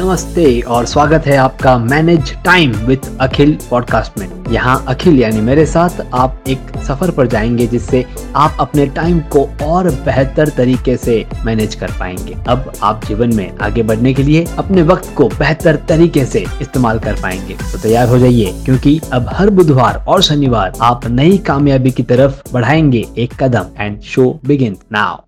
नमस्ते और स्वागत है आपका manage time with Akhil podcast में। यहाँ अखिल यानी मेरे साथ आप एक सफ़र पर जाएँगे जिससे आप अपने टाइम को और बेहतर तरीके से मैनेज कर पाएँगे। अब आप जीवन में आगे बढ़ने के लिए अपने वक्त को बेहतर तरीके से इस्तेमाल कर पाएँगे। तो तैयार हो जाइए, क्योंकि अब हर बुधवार और शनिवार आप नई कामयाबी की तरफ़ बढ़ाएँगे एक कदम। एंड शो बिगिन नाउ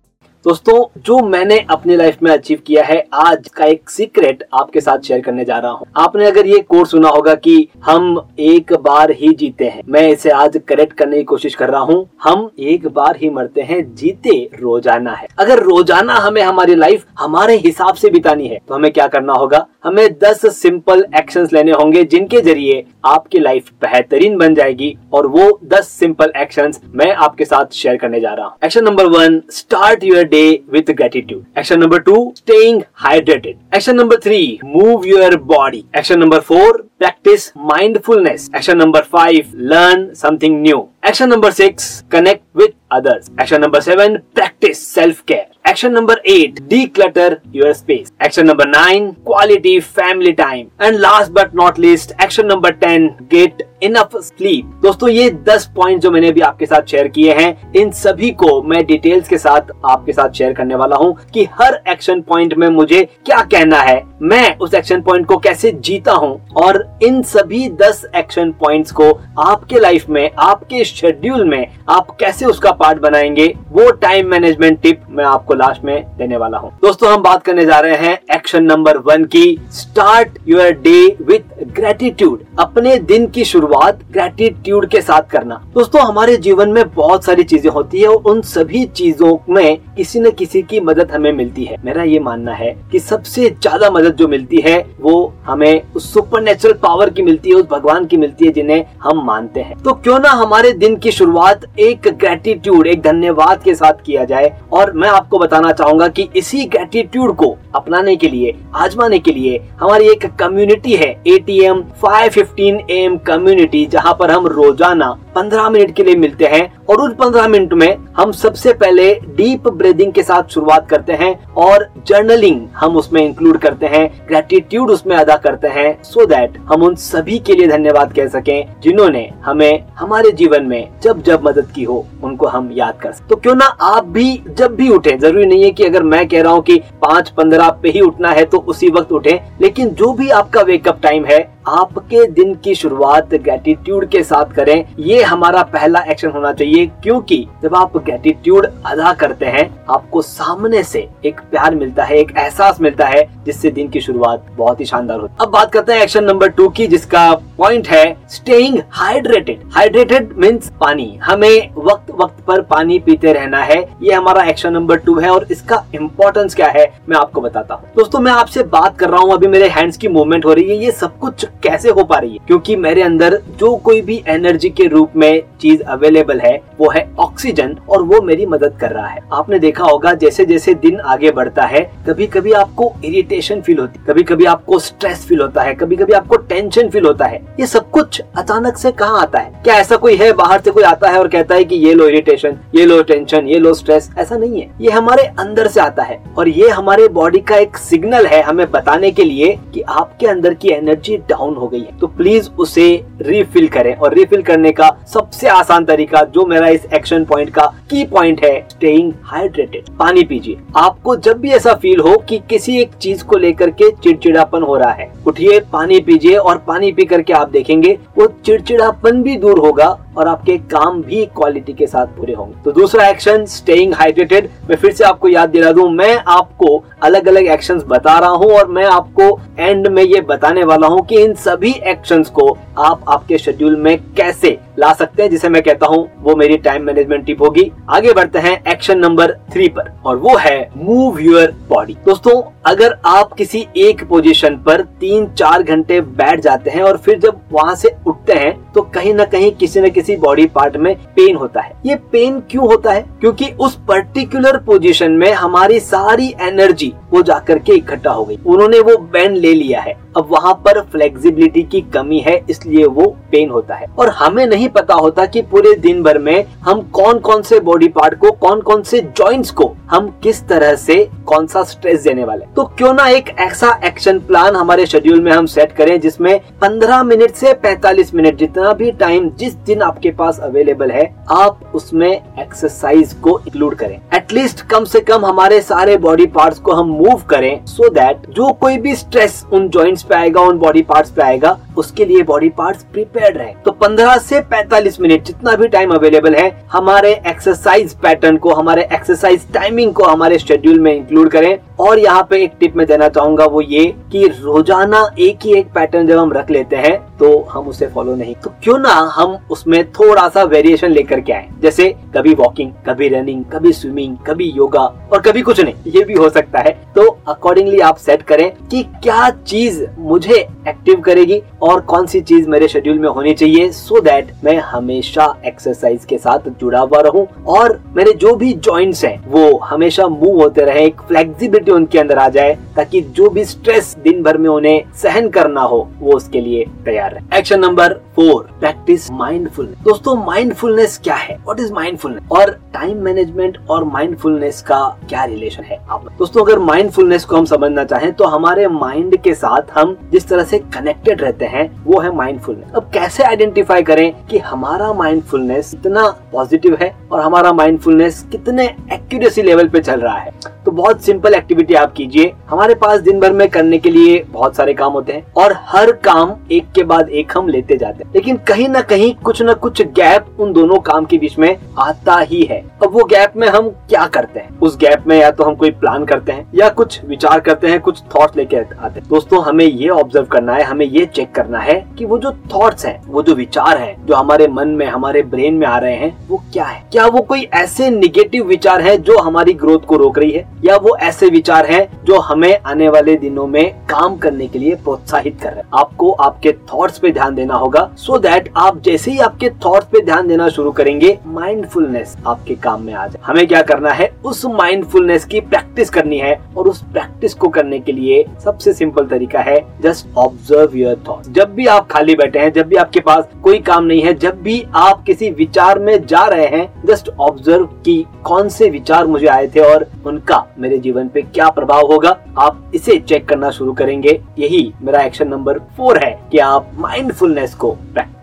दोस्तों, जो मैंने अपनी लाइफ में अचीव किया है, आज का एक सीक्रेट आपके साथ शेयर करने जा रहा हूँ। आपने अगर ये कोर्स सुना होगा कि हम एक बार ही जीते हैं, मैं इसे आज करेक्ट करने की कोशिश कर रहा हूँ। हम एक बार ही मरते हैं, जीते रोज़ाना है। अगर रोज़ाना हमें हमारी लाइफ हमारे हिसाब से बितानी है तो हमें क्या करना होगा? हमें दस सिंपल एक्शन लेने होंगे, जिनके ज़रिए आपकी लाइफ बेहतरीन बन जाएगी, और वो दस सिंपल एक्शन मैं आपके साथ शेयर करने जा रहा हूँ। Action number one start your day with gratitude. Action number two, staying hydrated. Action number three, move your body. Action number four, practice mindfulness. Action number five, learn something new. Action number six connect with others action number seven practice self care action number eight declutter your space action number nine quality family time and last but not least action number ten get enough sleep दोस्तों, ये दस point जो मैंने अभी आपके साथ share किए हैं, इन सभी को मैं डिटेल्स के साथ आपके साथ शेयर करने वाला हूँ कि हर एक्शन पॉइंट में मुझे क्या कहना है मैं उस एक्शन पॉइंट को कैसे जीता हूँ? और इन सभी 10 एक्शन पॉइंट्स को आपके लाइफ में, आपके शेड्यूल में आप कैसे उसका पार्ट बनाएँगे? वो टाइम मैनेजमेंट टिप मैं आपको लास्ट में देने वाला हूँ। दोस्तों, हम बात करने जा रहे हैं एक्शन नंबर वन की। Start your day with gratitude अपने दिन की शुरुआत ग्रेटिट्यूड के साथ करना। दोस्तों, हमारे जीवन में बहुत सारी चीज़ें होती है और उन सभी चीज़ों में किसी न किसी की मदद हमें मिलती है। मेरा ये मानना है कि सबसे ज़्यादा मदद जो मिलती है, वो हमें उस सुपर नेचुरल पावर की मिलती है, उस भगवान की मिलती है, जिन्हें हम मानते हैं। तो क्यों ना हमारे दिन की शुरुआत एक ग्रेटिट्यूड एक धन्यवाद के साथ किया जाए? और मैं आपको बताना चाहूँगा कि इसी ग्रेटिट्यूड को अपनाने के लिए, आजमाने के लिए, हमारी एक कम्युनिटी है ATM 515 M five fifteen M community जहाँ पर हम रोज़ाना 15 मिनट के लिए मिलते हैं। और उन 15 मिनट में हम सबसे पहले डीप ब्रीदिंग के साथ शुरुआत करते हैं और जर्नलिंग हम उसमें इंक्लूड करते हैं ग्रेटिट्यूड उसमें अदा करते हैं सो so दैट हम उन सभी के लिए धन्यवाद कह सकें जिन्होंने हमें हमारे जीवन में जब जब मदद की हो, उनको हम याद कर सकते तो क्यों ना आप भी जब भी उठे, ज़रूरी नहीं है कि अगर मैं कह रहा हूँ कि पाँच पंद्रह पे ही उठना है तो उसी वक्त उठे, लेकिन जो भी आपका वेकअप टाइम है आपके दिन की शुरुआत ग्रेटिट्यूड के साथ करें। ये हमारा पहला एक्शन होना चाहिए, क्योंकि जब आप ग्रेटिट्यूड अदा करते हैं, आपको सामने से एक प्यार मिलता है, एक एहसास मिलता है, जिससे दिन की शुरुआत बहुत ही शानदार होती है। अब बात करते हैं एक्शन नंबर टू की, जिसका पॉइंट है स्टेइंग हाइड्रेटेड हाइड्रेटेड मीन्स पानी। हमें वक्त वक्त पर पानी पीते रहना है। ये हमारा एक्शन नंबर टू है, और इसका इम्पोर्टेंस क्या है, मैं आपको बताता हूँ। दोस्तों, मैं आपसे बात कर रहा हूँ। अभी मेरे हैंड्स की मूवमेंट हो रही है। ये सब कुछ कैसे हो पा रही है? क्योंकि मेरे अंदर जो कोई भी एनर्जी के रूप में चीज़ अवेलेबल है, वो है ऑक्सीजन और वो मेरी मदद कर रहा है। आपने देखा होगा जैसे जैसे दिन आगे बढ़ता है कभी कभी आपको इरिटेशन फील होती है कभी कभी आपको स्ट्रेस फील होता है कभी कभी आपको टेंशन फील होता है। ये सब कुछ अचानक से कहाँ आता है? क्या ऐसा कोई है, बाहर से कोई आता है और कहता है कि ये लो इरिटेशन ये लो टेंशन ये लो स्ट्रेस ऐसा नहीं है। ये हमारे अंदर से आता है और ये हमारे बॉडी का एक सिग्नल है हमें बताने के लिए कि आपके अंदर की एनर्जी डाउन हो गई है। तो प्लीज़ उसे रिफिल करें और रिफिल करने का सबसे आसान तरीका जो मेरा इस एक्शन पॉइंट का की पॉइंट है स्टेइंग हाइड्रेटेड पानी पीजिए। आपको जब भी ऐसा फील हो कि किसी एक चीज़ को लेकर के चिड़चिड़ापन हो रहा है, उठिए, पानी पीजिए और पानी पी करके आप देखेंगे वो चिड़चिड़ापन भी दूर होगा और आपके काम भी क्वालिटी के साथ पूरे होंगे। तो दूसरा एक्शन स्टेइंग हाइड्रेटेड मैं फिर से आपको याद दिला दूँ, मैं आपको अलग अलग एक्शन बता रहा हूँ और मैं आपको एंड में ये बताने वाला हूँ कि इन सभी एक्शन को आप आपके शेड्यूल में कैसे ला सकते हैं, जिसे मैं कहता हूँ, वो मेरी टाइम मैनेजमेंट टिप होगी। आगे बढ़ते हैं एक्शन नंबर थ्री पर, और वो है मूव योर बॉडी दोस्तों, अगर आप किसी एक पोजीशन पर तीन चार घंटे बैठ जाते हैं, और फिर जब वहाँ से उठते हैं तो कहीं ना कहीं किसी न किसी बॉडी पार्ट में पेन होता है। ये पेन क्यों होता है? क्योंकि उस पर्टिकुलर पोजीशन में हमारी सारी एनर्जी वो जाकर के इकट्ठा हो गई। उन्होंने वो बैंड ले लिया है। अब वहाँ पर फ्लेक्सिबिलिटी की कमी है, इसलिए वो पेन होता है। और हमें नहीं पता होता कि पूरे दिन भर में हम कौन कौन से बॉडी पार्ट को कौन कौन से जॉइंट्स को हम किस तरह से कौन सा स्ट्रेस देने वाले तो क्यों ना एक ऐसा एक्शन प्लान हमारे शेड्यूल में हम सेट करें, जिसमें 15 मिनट से 45 मिनट जितना भी टाइम जिस दिन आपके पास अवेलेबल है, आप उसमें एक्सरसाइज को इंक्लूड करें। एटलीस्ट कम से कम हमारे सारे बॉडी पार्ट्स को हम मूव करें सो so दैट जो कोई भी स्ट्रेस उन जॉइंट्स पे आएगा, उन बॉडी पार्ट्स पे आएगा उसके लिए बॉडी पार्ट्स प्रिपेयर्ड रहे तो 15 से 45 मिनट जितना भी टाइम अवेलेबल है, हमारे एक्सरसाइज पैटर्न को, हमारे एक्सरसाइज टाइमिंग को हमारे शेड्यूल में इंक्लूड करें। और यहाँ पे एक टिप मैं देना चाहूँगा वो ये कि रोज़ाना एक ही एक पैटर्न जब हम रख लेते हैं तो हम उसे फॉलो नहीं। तो क्यों ना हम उसमें थोड़ा सा वेरिएशन लेकर के आए। जैसे कभी वॉकिंग कभी रनिंग कभी स्विमिंग कभी योगा और कभी कुछ नहीं, ये भी हो सकता है। तो अकॉर्डिंगली आप सेट करें कि क्या चीज़ मुझे एक्टिव करेगी और कौन सी चीज़ मेरे शेड्यूल में होनी चाहिए? सो so दैट मैं हमेशा एक्सरसाइज के साथ जुड़ा हुआ रहूँ और मेरे जो भी जॉइंट्स हैं, वो हमेशा मूव होते रहे, एक फ्लेक्सिबिलिटी उनके अंदर आ जाए ताकि जो भी स्ट्रेस दिन भर में उन्हें सहन करना हो, वो उसके लिए तैयार है action number four practice mindfulness दोस्तों माइंडफुलनेस क्या है? व्हाट इज़ माइंडफुलनेस और टाइम मैनेजमेंट और माइंडफुलनेस का क्या रिलेशन है आप दोस्तों, अगर माइंडफुलनेस को हम समझना चाहें तो हमारे माइंड के साथ हम जिस तरह से कनेक्टेड रहते हैं, वो है माइंडफुलनेस अब कैसे आइडेंटिफाई करें कि हमारा माइंडफुलनेस इतना पॉजिटिव है और हमारा माइंडफुलनेस कितने एक्यूरेसी लेवल पे चल रहा है? तो बहुत सिंपल एक्टिविटी आप कीजिए। हमारे पास दिन भर में करने के लिए बहुत सारे काम होते हैं और हर काम एक के बाद एक हम लेते जाते हैं। लेकिन कहीं ना कहीं कुछ ना कुछ गैप उन दोनों काम के बीच में आता ही है। अब वो गैप में हम क्या करते हैं? उस गैप में या तो हम कोई प्लान करते हैं या कुछ विचार करते हैं, कुछ थॉट लेके आते हैं। दोस्तों, हमें ये ऑब्ज़र्व करना है, हमें ये चेक करना है कि वो जो थॉट्स हैं, वो जो विचार हैं, जो हमारे मन में, हमारे ब्रेन में आ रहे हैं, वो क्या है? क्या वो कोई ऐसे निगेटिव विचार है जो हमारी ग्रोथ को रोक रही है? या वो ऐसे विचार है जो हमें आने वाले दिनों में काम करने के लिए प्रोत्साहित कर रहे हैं? आपको आपके थॉट्स पे ध्यान देना होगा। सो so दैट आप जैसे ही आपके थॉट्स पे ध्यान देना शुरू करेंगे माइंडफुलनेस आपके काम में आ जाए। हमें क्या करना है? उस माइंडफुलनेस की प्रैक्टिस करनी है और उस प्रैक्टिस को करने के लिए सबसे सिंपल तरीका है जस्ट ऑब्ज़र्व योर थॉट जब भी आप खाली बैठे हैं, जब भी आपके पास कोई काम नहीं है, जब भी आप किसी विचार में जा रहे हैं जस्ट ऑब्ज़र्व की कौन से विचार मुझे आए थे और उनका मेरे जीवन पे क्या प्रभाव होगा। आप इसे चेक करना शुरू करेंगे। यही मेरा एक्शन नंबर फोर है कि आप माइंडफुलनेस को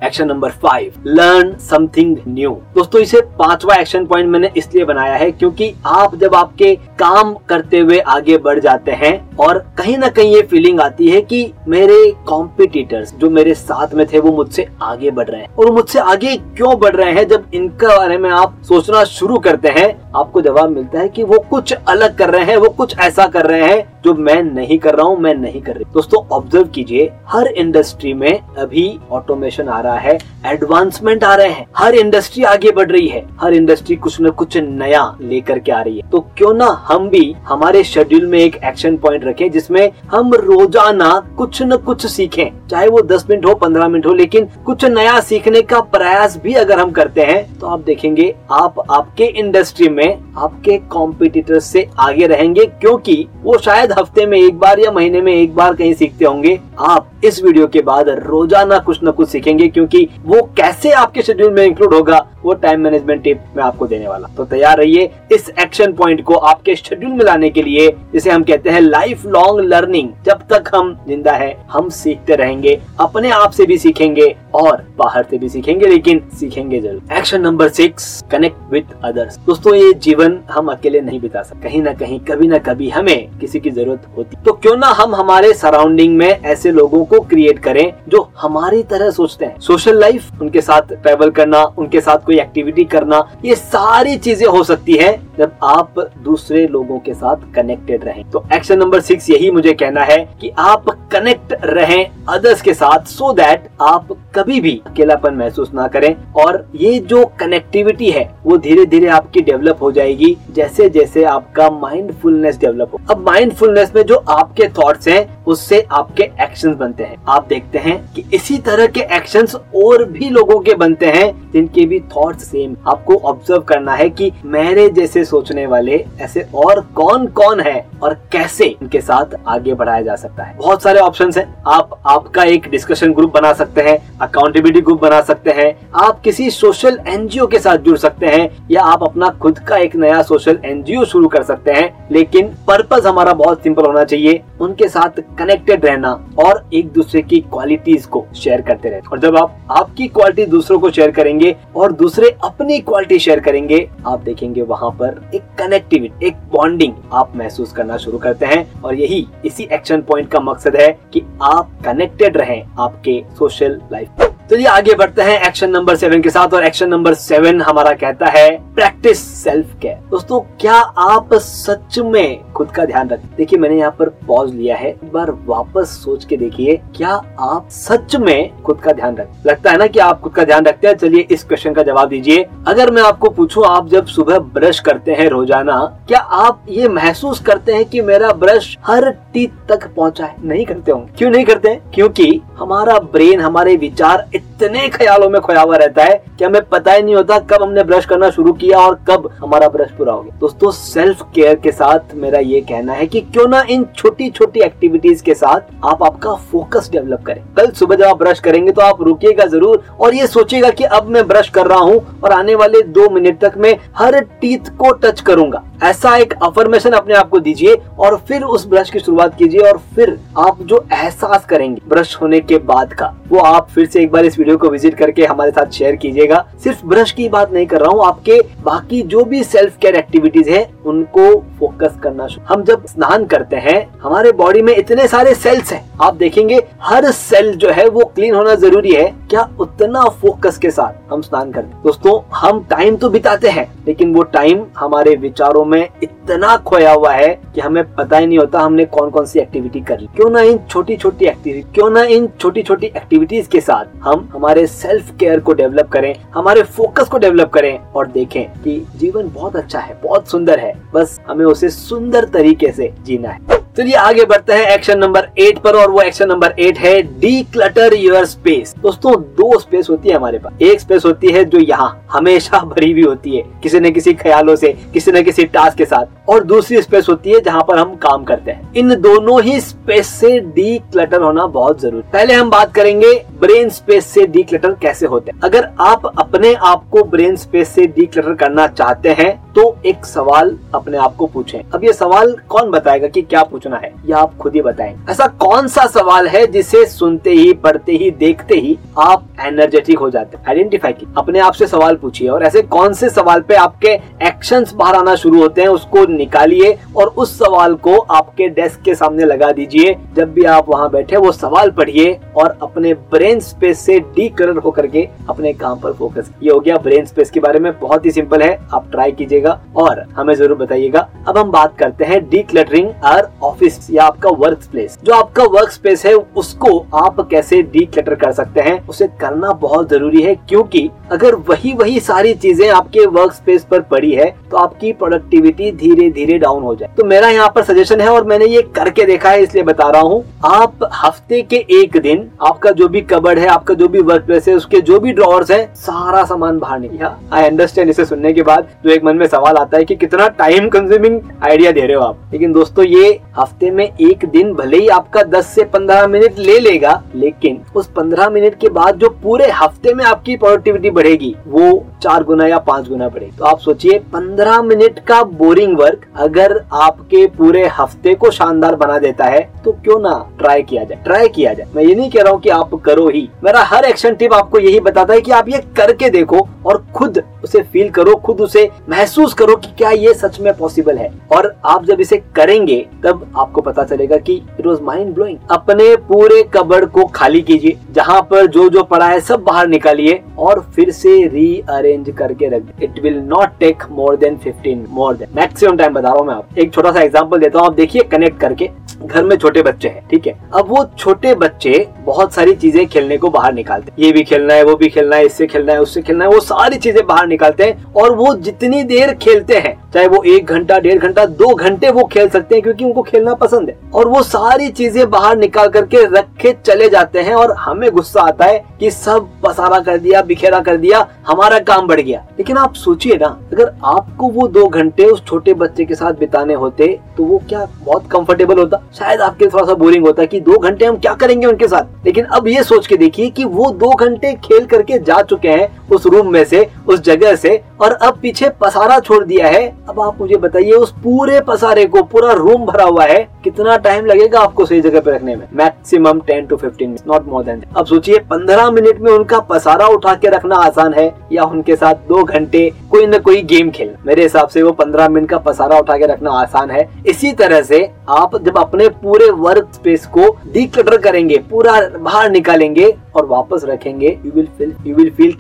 action number five learn something new दोस्तों, इसे पांचवा एक्शन पॉइंट मैंने इसलिए बनाया है क्योंकि आप जब आपके काम करते हुए आगे बढ़ जाते हैं और कहीं ना कहीं ये फीलिंग आती है कि मेरे कॉम्पिटिटर्स जो मेरे साथ में थे, वो मुझसे आगे बढ़ रहे हैं। और मुझसे आगे क्यों बढ़ रहे हैं, जब इनके बारे में आप सोचना शुरू करते हैं, आपको जवाब मिलता है कि वो कुछ अलग कर रहे हैं, वो कुछ ऐसा कर रहे हैं जो मैं नहीं कर रहा हूँ, मैं नहीं कर रही। दोस्तों ऑब्ज़र्व कीजिए, हर इंडस्ट्री में अभी ऑटोमेशन आ रहा है एडवांसमेंट आ रहे हैं, हर इंडस्ट्री आगे बढ़ रही है, हर इंडस्ट्री कुछ न कुछ नया लेकर के आ रही है। तो क्यों ना हम भी हमारे शेड्यूल में एक एक्शन पॉइंट रखे, जिसमें हम रोज़ाना कुछ न कुछ सीखें। चाहे वो दस मिनट हो, पंद्रह मिनट हो, लेकिन कुछ नया सीखने का प्रयास भी अगर हम करते हैं तो आप देखेंगे, आप आपके इंडस्ट्री में आपके कॉम्पिटिटर से आगे रहेंगे, क्योंकि वो शायद हफ़्ते में एक बार या महीने में एक बार कहीं सीखते होंगे। आप इस वीडियो के बाद रोज़ाना कुछ न कुछ सीखेंगे, क्योंकि वो कैसे आपके शेड्यूल में इंक्लूड होगा, वो टाइम मैनेजमेंट टिप मैं आपको देने वाला तो तैयार रहिए इस एक्शन पॉइंट को आपके शेड्यूल में लाने के लिए, जिसे हम कहते हैं लाइफ लॉन्ग लर्निंग जब तक हम ज़िंदा है, हम सीखते रहेंगे, अपने आप से भी सीखेंगे और बाहर से भी सीखेंगे, लेकिन सीखेंगे ज़रूर। Action number six connect with others दोस्तों, ये जीवन हम अकेले नहीं बिता सकते। कहीं ना कहीं, कभी ना कभी हमें किसी की ज़रूरत होती। तो क्यों ना हम हमारे सराउंडिंग में ऐसे लोगों को क्रिएट करें जो हमारी तरह सोचते हैं। सोशल लाइफ उनके साथ ट्रेवल करना, उनके साथ कोई एक्टिविटी करना, ये सारी चीज़ें हो सकती है। जब आप दूसरे लोगों के साथ कनेक्टेड रहें। तो एक्शन नंबर सिक्स यही मुझे कहना है कि आप कनेक्ट रहें अदर्स के साथ सो so दैट आप कभी भी अकेलापन महसूस ना करें। और ये जो कनेक्टिविटी है, वो धीरे धीरे आपकी डेवलप हो जाएगी जैसे जैसे आपका माइंडफुलनेस डेवलप हो। अब माइंडफुलनेस में जो आपके थॉट्स हैं उससे आपके एक्शंस बनते हैं। आप देखते हैं कि इसी तरह के एक्शंस और भी लोगों के बनते हैं, जिनके भी थॉट्स सेम आपको ऑब्ज़र्व करना है कि मेरे जैसे सोचने वाले ऐसे और कौन कौन है और कैसे इनके साथ आगे बढ़ाया जा सकता है। बहुत सारे ऑप्शंस हैं। आप, आपका एक डिस्कशन ग्रुप बना सकते हैं अकाउंटेबिलिटी ग्रुप बना सकते हैं। आप किसी सोशल एनजीओ के साथ जुड़ सकते हैं या आप अपना खुद का एक नया सोशल एनजीओ शुरू कर सकते हैं। लेकिन पर्पज हमारा बहुत सिंपल होना चाहिए। उनके साथ कनेक्टेड रहना और एक दूसरे की क्वालिटीज को शेयर करते रहना। और जब आप आपकी क्वालिटी दूसरों को शेयर करेंगे और दूसरे अपनी क्वालिटी शेयर करेंगे, आप देखेंगे वहाँ पर एक कनेक्टिविटी एक बॉन्डिंग आप महसूस करना शुरू करते हैं। और यही इसी एक्शन पॉइंट का मकसद है कि आप कनेक्टेड रहें आपके सोशल लाइफ चलिए आगे बढ़ते हैं एक्शन नंबर सेवन के साथ और एक्शन नंबर सेवन हमारा कहता है प्रैक्टिस सेल्फ केयर दोस्तों, क्या आप सच में खुद का ध्यान रखें, देखिए, मैंने यहाँ पर पॉज लिया है। एक बार वापस सोच के देखिए, क्या आप सच में खुद का ध्यान रखें, लगता है ना कि आप खुद का ध्यान रखते हैं? चलिए, इस क्वेश्चन का जवाब दीजिए। अगर मैं आपको पूछूँ, आप जब सुबह ब्रश करते हैं रोज़ाना, क्या आप ये महसूस करते हैं कि मेरा ब्रश हर टीथ तक पहुँचा है? नहीं करते होंगे। क्यों नहीं करते? क्योंकि हमारा ब्रेन हमारे विचार इतने ख्यालों में खोया हुआ रहता है कि हमें पता ही नहीं होता कब हमने ब्रश करना शुरू किया और कब हमारा ब्रश पूरा हो गया। दोस्तों सेल्फ केयर के साथ मेरा ये कहना है कि क्यों ना इन छोटी छोटी एक्टिविटीज़ के साथ आप आपका फोकस डेवलप करें। कल सुबह जब आप ब्रश करेंगे तो आप रुकिएगा ज़रूर और ये सोचिएगा कि अब मैं ब्रश कर रहा हूँ और आने वाले दो मिनट तक मैं हर टीथ को टच करूँगा। ऐसा एक अफर्मेशन अपने आप को दीजिए और फिर उस ब्रश की शुरुआत कीजिए और फिर आप जो एहसास करेंगे ब्रश होने के बाद का, वो आप फिर से एक बार इस वीडियो को विज़िट करके हमारे साथ शेयर कीजिएगा। सिर्फ़ ब्रश की बात नहीं कर रहा हूँ, आपके बाकी जो भी सेल्फ केयर एक्टिविटीज़ है, उनको फोकस करना हम जब स्नान करते हैं, हमारे बॉडी में इतने सारे सेल्स हैं, आप देखेंगे, हर सेल जो है वो क्लीन होना ज़रूरी है। क्या उतना फोकस के साथ हम स्नान करते दोस्तों, हम टाइम तो बिताते हैं, लेकिन वो टाइम हमारे विचारों में इतना खोया हुआ है कि हमें पता ही नहीं होता हमने कौन कौन सी एक्टिविटी कर ली। क्यों ना इन छोटी छोटी एक्टिविटी क्यों ना इन छोटी छोटी एक्टिविटीज़ के साथ हम हमारे सेल्फ केयर को डेवलप करें, हमारे फोकस को डेवलप करें और देखें कि जीवन बहुत अच्छा है, बहुत सुंदर है। बस हमें उसे सुंदर तरीके से जीना है। चलिए आगे बढ़ते हैं एक्शन नंबर एट पर और वो एक्शन नंबर एट है डी क्लटर योर स्पेस दोस्तों, दो स्पेस होती है हमारे पास। एक स्पेस होती है जो यहाँ हमेशा भरी हुई होती है, किसी न किसी ख्यालों से, किसी न किसी टास्क के साथ। और दूसरी स्पेस होती है जहाँ पर हम काम करते हैं। इन दोनों ही स्पेस से डी क्लटर होना बहुत ज़रूरी पहले हम बात करेंगे ब्रेन स्पेस से डी क्लटर कैसे होते हैं। अगर आप अपने आप को ब्रेन स्पेस से डी क्लटर करना चाहते हैं तो एक सवाल अपने आप को पूछे। अब ये सवाल कौन बताएगा कि क्या पूछना है? या आप खुद ही बताएँ। ऐसा कौन सा सवाल है जिसे सुनते ही, पढ़ते ही, देखते ही आप एनर्जेटिक हो जाते हैं? आइडेंटिफाई की। अपने आप से सवाल पूछिए और ऐसे कौन से सवाल पे आपके एक्शंस बाहर आना शुरू होते हैं, उसको निकालिए और उस सवाल को आपके डेस्क के सामने लगा दीजिए। जब भी आप वहाँ बैठे, वो सवाल पढ़िए और अपने ब्रेन स्पेस से डी कलर होकर के अपने काम पर फोकस ये हो गया ब्रेन स्पेस के बारे में, बहुत ही सिंपल है, आप ट्राई कीजिएगा और हमें ज़रूर बताइएगा। अब हम बात करते हैं डी क्लटरिंग आर ऑफ़िस या आपका वर्क स्पेस जो आपका वर्क स्पेस है, उसको आप कैसे डी क्लटर कर सकते हैं, उसे करना बहुत ज़रूरी है, क्योंकि अगर वही वही सारी चीज़ें आपके वर्क स्पेस पर पड़ी है तो आपकी प्रोडक्टिविटी धीरे धीरे डाउन हो जाए। तो मेरा यहाँ पर सजेशन है और मैंने ये करके देखा है, इसलिए बता रहा हूँ। आप हफ़्ते के एक दिन, आपका जो भी कबर्ड है, आपका जो भी वर्क प्लेस है, उसके जो भी ड्रॉर्स है, सारा सामान बाहर निकला आई अंडरस्टैंड इसे सुनने के बाद जो एक मन में सवाल आता है कि कितना टाइम कंज्यूमिंग आइडिया दे रहे हो आप? लेकिन दोस्तों, ये हफ़्ते में एक दिन भले ही आपका 10 से 15 मिनट ले लेगा, लेकिन उस 15 मिनट के बाद जो पूरे हफ़्ते में आपकी प्रोडक्टिविटी बढ़ेगी, वो चार गुना या पाँच गुना बढ़ेगी। तो आप सोचिए 15 मिनट का बोरिंग वर्क अगर आपके पूरे हफ़्ते को शानदार बना देता है तो क्यों ना ट्राई किया जाए? ट्राई किया जाए। मैं ये नहीं कह रहा हूँ कि आप करो ही। मेरा हर एक्शन टिप आपको यही बताता है कि आप ये करके देखो और खुद उसे फील करो, खुद उसे महसूस करो कि क्या ये सच में पॉसिबल है। और आप जब इसे करेंगे, तब आपको पता चलेगा कि इट वॉज़ माइंड ब्लोइंग अपने पूरे कबड़ को खाली कीजिए, जहाँ पर जो जो पड़ा है सब बाहर निकालिए और फिर से रीअरेंज करके रख it will not take more more than fifteen more than maximum time बता रहा हूँ मैं आप एक छोटा सा एग्ज़ाम्पल देता हूँ। आप देखिए कनेक्ट करके। घर में छोटे बच्चे हैं, ठीक है? अब वो छोटे बच्चे बहुत सारी चीज़ें खेलने को बाहर निकालते हैं। ये भी खेलना है, वो भी खेलना है, इससे खेलना है, उससे खेलना है। वो सारी चीज़ें बाहर निकालते हैं और वो जितनी देर खेलते हैं, चाहे वो एक घंटा, डेढ़ घंटा, दो घंटे वो खेल सकते हैं क्योंकि उनको खेलना पसंद है। और वो सारी चीज़ें बाहर निकाल करके रखे चले जाते हैं और हमें गुस्सा आता है कि सब पसारा कर दिया, बिखेरा कर दिया, हमारा काम बढ़ गया। लेकिन आप सोचिए ना, अगर आपको वो दो घंटे उस छोटे बच्चे के साथ बिताने होते तो वो क्या बहुत कंफर्टेबल होता? शायद आपके थोड़ा सा बोरिंग होता कि दो घंटे हम क्या करेंगे उनके साथ? लेकिन अब ये सोच के देखिए कि वो दो घंटे खेल करके जा चुके हैं उस रूम में से, उस जगह से और अब पीछे पसारा छोड़ दिया है। अब आप मुझे बताइए, उस पूरे पसारे को, पूरा रूम भरा हुआ है, कितना टाइम लगेगा आपको सही जगह पे रखने में? Maximum ten to fifteen not more than अब सोचिए, पंद्रह मिनट में उनका पसारा उठा के रखना आसान है, या उनके साथ दो घंटे कोई न कोई गेम खेल मेरे हिसाब से वो पंद्रह मिनट का पसारा उठा के रखना आसान है। इसी तरह से आप जब अपने पूरे वर्क स्पेस को डिक्लटर करेंगे, पूरा बाहर निकालेंगे और वापस रखेंगे you will feel you will feel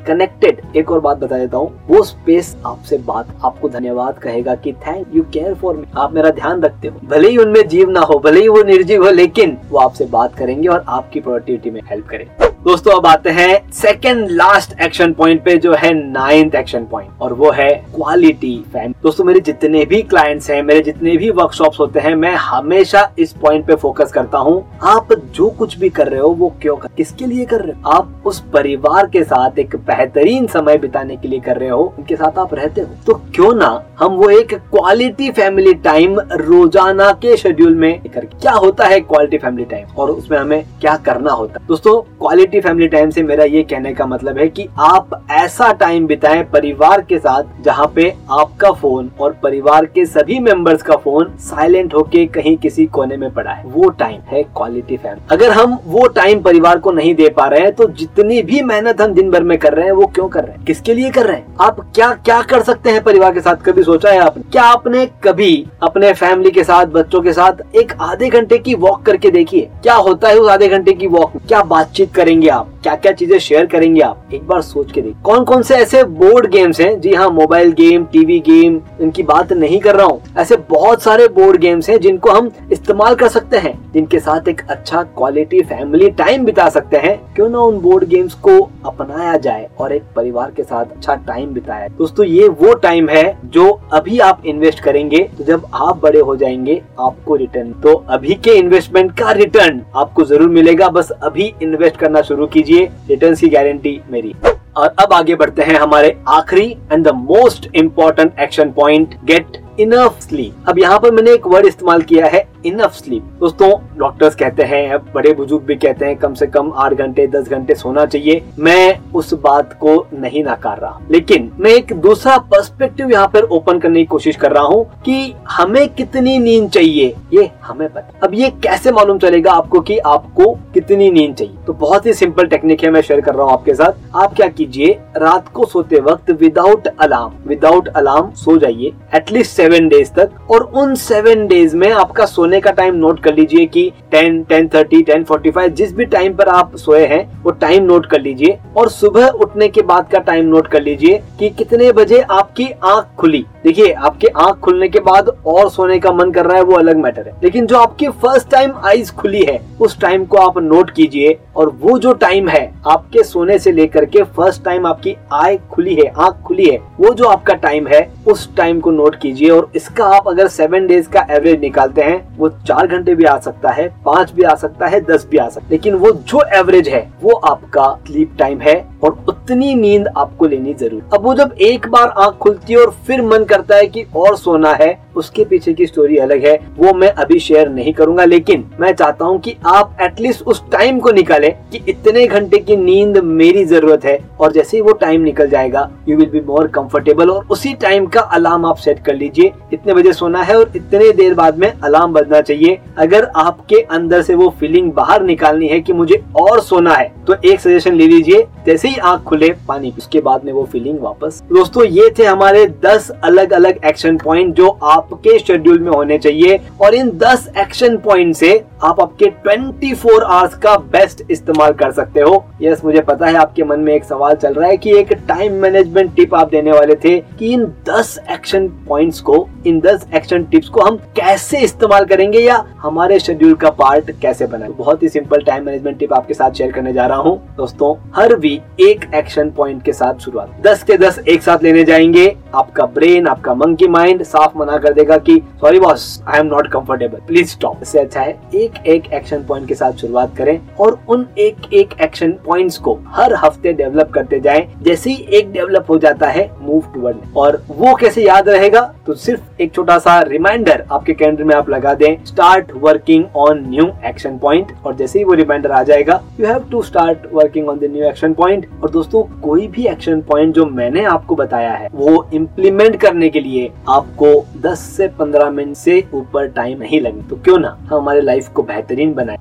connected एक और बात बता देता हूँ। वो स्पेस आपसे बात, आपको धन्यवाद कहेगा कि thank you care for me आप मेरा ध्यान रखते हो। भले ही उनमें जीव ना हो, भले ही वो निर्जीव हो, लेकिन वो आपसे बात करेंगे और आपकी प्रोडक्टिविटी में हेल्प करेंगे दोस्तों, अब आते हैं सेकंड लास्ट एक्शन पॉइंट पे, जो है नाइन्थ एक्शन पॉइंट और वो है क्वालिटी फैम दोस्तों, मेरे जितने भी क्लाइंट्स हैं, मेरे जितने भी वर्कशॉप्स होते हैं, मैं हमेशा इस पॉइंट पे फोकस करता हूँ। आप जो कुछ भी कर रहे हो, वो क्यों कर किसके लिए कर रहे हो? आप उस परिवार के साथ एक बेहतरीन समय बिताने के लिए कर रहे हो, उनके साथ आप रहते हो। तो क्यों ना हम वो एक क्वालिटी फैमिली टाइम रोज़ाना के शेड्यूल में कर क्या होता है क्वालिटी फैमिली टाइम और उसमें हमें क्या करना होता है? दोस्तों क्वालिटी फैमिली टाइम से मेरा ये कहने का मतलब है कि आप ऐसा टाइम बिताएँ परिवार के साथ जहाँ पे आपका फ़ोन और परिवार के सभी मेंबर्स का फ़ोन साइलेंट होके कहीं किसी कोने में पड़ा है। वो टाइम है क्वालिटी फैमिली अगर हम वो टाइम परिवार को नहीं दे पा रहे हैं तो जितनी भी मेहनत हम दिन भर में कर रहे हैं, वो क्यों कर रहे हैं? किसके लिए कर रहे हैं? आप क्या क्या कर सकते हैं परिवार के साथ? कभी सोचा है आपने? क्या आपने कभी अपने फैमिली के साथ, बच्चों के साथ एक आधे घंटे की वॉक करके देखिए क्या होता है उस आधे घंटे की वॉक क्या बातचीत करेंगे आप? क्या क्या चीज़ें शेयर करेंगे आप? एक बार सोच के देखिए कौन कौन से ऐसे बोर्ड गेम्स हैं? जी हाँ मोबाइल गेम टीवी गेम इनकी बात नहीं कर रहा हूँ। ऐसे बहुत सारे बोर्ड गेम्स हैं जिनको हम इस्तेमाल कर सकते हैं। जिनके साथ एक अच्छा क्वालिटी फैमिली टाइम बिता सकते हैं। क्यों ना उन बोर्ड गेम्स को अपनाया जाए और एक परिवार के साथ अच्छा टाइम बिताया दोस्तों, ये वो टाइम है जो अभी आप इन्वेस्ट करेंगे तो जब आप बड़े हो जाएँगे, आपको रिटर्न तो अभी के इन्वेस्टमेंट का रिटर्न आपको ज़रूर मिलेगा। बस अभी इन्वेस्ट करना शुरू कीजिए रिटर्न की गारंटी मेरी। और अब आगे बढ़ते हैं हमारे आखिरी and the most important action point get enough sleep अब यहाँ पर मैंने एक वर्ड इस्तेमाल किया है इनफ स्लीप दोस्तों डॉक्टर्स कहते हैं, अब बड़े बुज़ुर्ग भी कहते हैं, कम से कम आठ घंटे, दस घंटे सोना चाहिए। मैं उस बात को नहीं नकार रहा। लेकिन मैं एक दूसरा पर्सपेक्टिव यहाँ पर ओपन करने की कोशिश कर रहा हूँ कि हमें कितनी नींद चाहिए? ये हमें पता अब ये कैसे मालूम चलेगा आपको कि आपको कितनी नींद चाहिए? तो बहुत ही सिंपल टेक्निक है, मैं शेयर कर रहा हूँ आपके साथ। आप क्या कीजिए, रात को सोते वक्त विदाउट अलार्म विदाउट अलार्म सो जाइए एटलीस्ट सेवन डेज़ तक। और उन सेवन डेज़ में आपका सोने का टाइम नोट कर लीजिए कि ten ten thirty ten forty five जिस भी टाइम पर आप सोए हैं, वो टाइम नोट कर लीजिए। और सुबह उठने के बाद का टाइम नोट कर लीजिए कि कितने बजे आपकी आँख खुली। देखिए, आपकी आँख खुलने के बाद और सोने का मन कर रहा है, वो अलग मैटर है। लेकिन जो आपकी फ़र्स्ट टाइम आईज खुली है, उस टाइम को आप नोट कीजिए और वो जो टाइम है, आपके सोने से लेकर के फ़र्स्ट टाइम आपकी आई खुली है, आँख खुली है, वो जो आपका टाइम है, उस टाइम को नोट कीजिए। और इसका आप अगर सेवन डेज़ का एवरेज निकालते हैं वो चार घंटे भी आ सकता है, पाँच भी आ सकता है, दस भी आ सकता है। लेकिन वो जो एवरेज है, वो आपका स्लीप टाइम है। और उतनी नींद आपको लेनी ज़रूर। अब वो जब एक बार आँख खुलती है और फिर मन करता है कि और सोना है, उसके पीछे की स्टोरी अलग है, वो मैं अभी शेयर नहीं करूँगा, लेकिन मैं चाहता हूँ कि आप एटलीस्ट उस टाइम को निकालें कि इतने घंटे की नींद मेरी ज़रूरत है और जैसे ही वो टाइम निकल जाएगा you will be more comfortable और उसी टाइम का अलार्म आप सेट कर लीजिए। इतने बजे सोना है और इतने देर बाद में अलार्म बजना चाहिए। अगर आपके अंदर से वो फीलिंग बाहर निकालनी है कि मुझे और सोना है तो एक सजेशन ले लीजिए, जैसे ही आँख खुले, पानी। उसके बाद में वो फीलिंग वापस। दोस्तों, ये थे हमारे 10 अलग अलग एक्शन पॉइंट जो आपके शेड्यूल में होने चाहिए। और इन 10 एक्शन पॉइंट से आप आपके 24 फोर आवर्स का बेस्ट इस्तेमाल कर सकते हो। यस मुझे पता है आपके मन में एक सवाल चल रहा है कि एक टाइम मैनेजमेंट टिप आप देने वाले थे कि इन 10 एक्शन पॉइंट्स को, इन 10 एक्शन टिप्स को हम कैसे इस्तेमाल करेंगे या हमारे शेड्यूल का पार्ट कैसे बनाए बहुत ही सिंपल टाइम मैनेजमेंट टिप आपके साथ शेयर करने जा रहा हूँ। दोस्तों, हर वीक एक एक्शन पॉइंट के साथ शुरुआत। दस के दस एक साथ लेने जाएँगे। आपका ब्रेन आपका मंकी माइंड साफ़ मना कर देगा कि sorry boss I am not comfortable please stop इससे अच्छा है, एक एक एक्शन पॉइंट के साथ शुरुआत करें और उन एक एक एक्शन पॉइंट्स को हर हफ़्ते डेवलप करते जाएँ। जैसे ही एक डेवलप हो जाता है मूव टूवर्ड और वो कैसे याद रहेगा तो सिर्फ़ एक छोटा सा रिमाइंडर आपके कैलेंडर में आप लगा दें start working on new action point और जैसे ही वो रिमाइंडर आ जाएगा you have to start working on the new action point और दोस्तों, कोई भी एक्शन पॉइंट जो मैंने आपको बताया है, वो इम्प्लीमेंट करने के लिए आपको 10 से 15 मिनट से ऊपर टाइम नहीं लगे तो क्यों ना, हम हमारे लाइफ को बेहतरीन बनाए।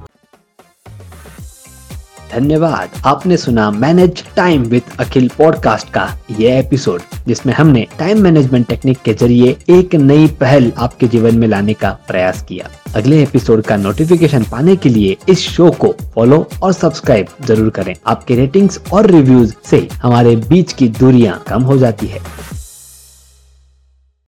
धन्यवाद। आपने सुना manage time with Akhil podcast का ये एपिसोड जिसमें हमने टाइम मैनेजमेंट टेक्निक के ज़रिए एक नई पहल आपके जीवन में लाने का प्रयास किया। अगले एपिसोड का नोटिफिकेशन पाने के लिए इस शो को फॉलो और सब्सक्राइब ज़रूर करें। आपके रेटिंग्स और रिव्यूज़ से हमारे बीच की दूरियाँ कम हो जाती है।